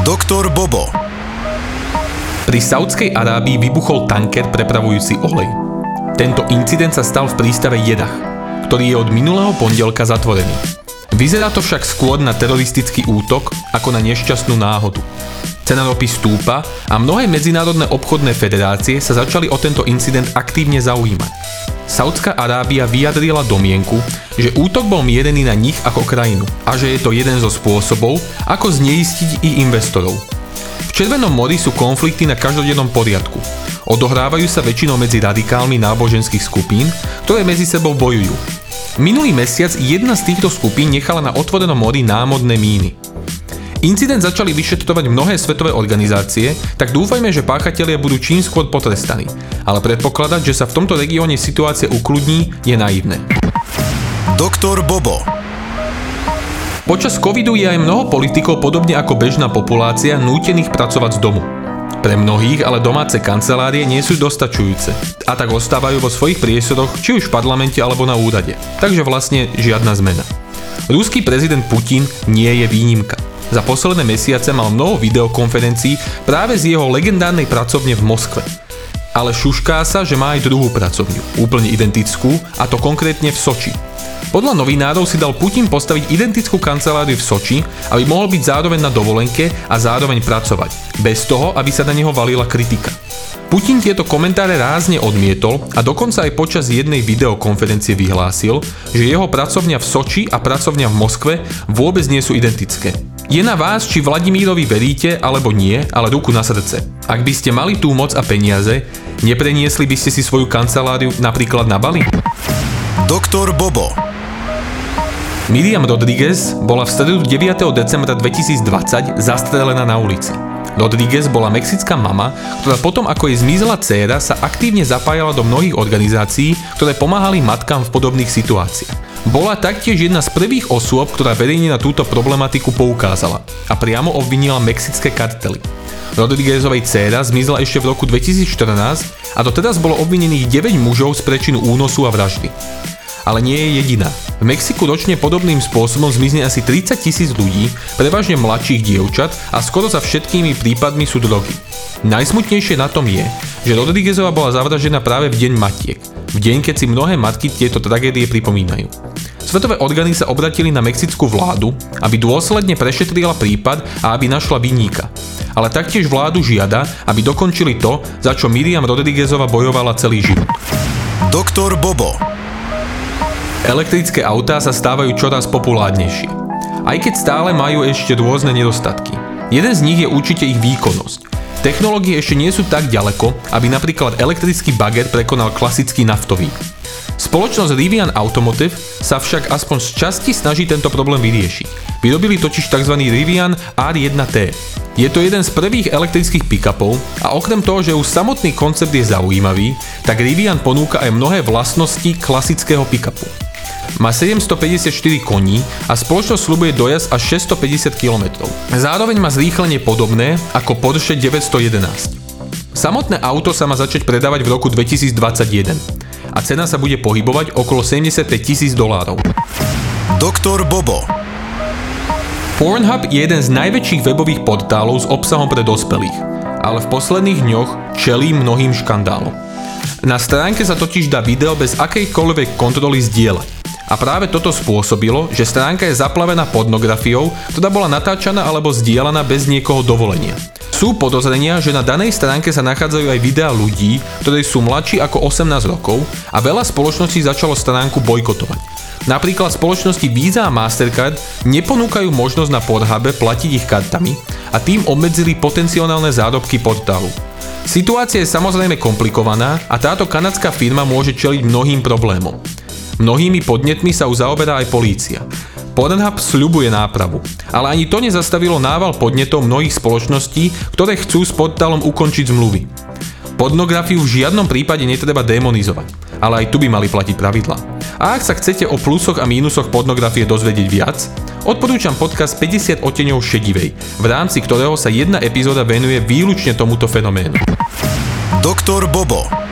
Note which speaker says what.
Speaker 1: Doktor Bobo
Speaker 2: Pri Saudskej Arábii vybuchol tanker prepravujúci olej. Tento incident sa stal v prístave Jedach, ktorý je od minulého pondelka zatvorený. Vyzerá to však skôr na teroristický útok ako na nešťastnú náhodu. Cena ropy stúpa a mnohé medzinárodné obchodné federácie sa začali o tento incident aktívne zaujímať. Saudská Arábia vyjadrila domienku, že útok bol mierený na nich ako krajinu a že je to jeden zo spôsobov, ako zneistiť ich investorov. V Červenom mori sú konflikty na každodennom poriadku. Odohrávajú sa väčšinou medzi radikálmi náboženských skupín, ktoré medzi sebou bojujú. Minulý mesiac jedna z týchto skupín nechala na otvorenom mori námodné míny. Incident začali vyšetrovať mnohé svetové organizácie, tak dúfajme, že páchatelia budú čím skôr potrestaní. Ale predpokladať, že sa v tomto regióne situácia ukludní, je naivné.
Speaker 1: Doktor Bobo
Speaker 2: Počas covidu je aj mnoho politikov podobne ako bežná populácia nútených pracovať z domu. Pre mnohých ale domáce kancelárie nie sú dostačujúce a tak ostávajú vo svojich priestoroch či už v parlamente alebo na úrade. Takže vlastne žiadna zmena. Ruský prezident Putin nie je výnimka. Za posledné mesiace mal mnoho videokonferencií práve z jeho legendárnej pracovne v Moskve. Ale šušká sa, že má aj druhú pracovňu, úplne identickú, a to konkrétne v Soči. Podľa novinárov si dal Putin postaviť identickú kanceláriu v Soči, aby mohol byť zároveň na dovolenke a zároveň pracovať, bez toho, aby sa na neho valila kritika. Putin tieto komentáre rázne odmietol a dokonca aj počas jednej videokonferencie vyhlásil, že jeho pracovňa v Soči a pracovňa v Moskve vôbec nie sú identické. Je na vás, či Vladimírovi veríte alebo nie, ale ruku na srdce. Ak by ste mali tú moc a peniaze, nepreniesli by ste si svoju kanceláriu napríklad na Bali?
Speaker 1: Doktor Bobo
Speaker 2: Miriam Rodriguez bola v stredu 9. decembra 2020 zastrelená na ulici. Rodriguez bola mexická mama, ktorá potom ako jej zmizla dcéra sa aktívne zapájala do mnohých organizácií, ktoré pomáhali matkám v podobných situáciách. Bola taktiež jedna z prvých osôb, ktorá verejne na túto problematiku poukázala a priamo obvinila mexické kartely. Rodriguezovej dcéra zmizla ešte v roku 2014 a doteraz bolo obvinených 9 mužov z prečinu únosu a vraždy. Ale nie je jediná. V Mexiku ročne podobným spôsobom zmizne asi 30 tisíc ľudí, prevažne mladších dievčat a skoro za všetkými prípadmi sú drogy. Najsmutnejšie na tom je, že Rodriguezova bola zavražená práve v deň matiek, v deň, keď si mnohé matky tieto tragédie pripomínajú. Svetové orgány sa obratili na mexickú vládu, aby dôsledne prešetrila prípad a aby našla vinníka. Ale taktiež vládu žiada, aby dokončili to, za čo Miriam Rodriguezova bojovala celý život.
Speaker 1: Doktor Bobo
Speaker 2: Elektrické autá sa stávajú čoraz populárnejšie. Aj keď stále majú ešte rôzne nedostatky. Jeden z nich je určite ich výkonnosť. Technológie ešte nie sú tak ďaleko, aby napríklad elektrický baget prekonal klasický naftový. Spoločnosť Rivian Automotive sa však aspoň z časti snaží tento problém vyriešiť. Vyrobili totiž tzv. Rivian R1T. Je to jeden z prvých elektrických pick-upov a okrem toho, že už samotný koncept je zaujímavý, tak Rivian ponúka aj mnohé vlastnosti klasického pick-upu. Má 754 koní a spoločnosť slubuje dojazd až 650 km. Zároveň má zrýchlenie podobné ako Porsche 911. Samotné auto sa má začať predávať v roku 2021 a cena sa bude pohybovať okolo 75 tisíc dolárov.
Speaker 1: Doktor Bobo
Speaker 2: Pornhub je jeden z najväčších webových portálov s obsahom pre dospelých, ale v posledných dňoch čelí mnohým škandálom. Na stránke sa totiž dá video bez akejkoľvek kontroly zdieľať a práve toto spôsobilo, že stránka je zaplavená pornografiou, ktorá bola natáčaná alebo zdieľaná bez niekoho dovolenia. Sú podozrenia, že na danej stránke sa nachádzajú aj videá ľudí, ktorí sú mladší ako 18 rokov a veľa spoločností začalo stránku bojkotovať. Napríklad spoločnosti Visa a Mastercard neponúkajú možnosť na Pornhube platiť ich kartami a tým obmedzili potenciálne zárobky portálu. Situácia je samozrejme komplikovaná a táto kanadská firma môže čeliť mnohým problémom. Mnohými podnetmi sa už zaoberá aj polícia. Pornhub sľubuje nápravu, ale ani to nezastavilo nával podnetov mnohých spoločností, ktoré chcú s portálom ukončiť zmluvy. Pornografiu v žiadnom prípade netreba demonizovať, ale aj tu by mali platiť pravidlá. A ak sa chcete o plusoch a mínusoch pornografie dozvedieť viac, odporúčam podcast 50 oteňov šedivej, v rámci ktorého sa jedna epizóda venuje výlučne tomuto fenoménu.
Speaker 1: Doktor Bobo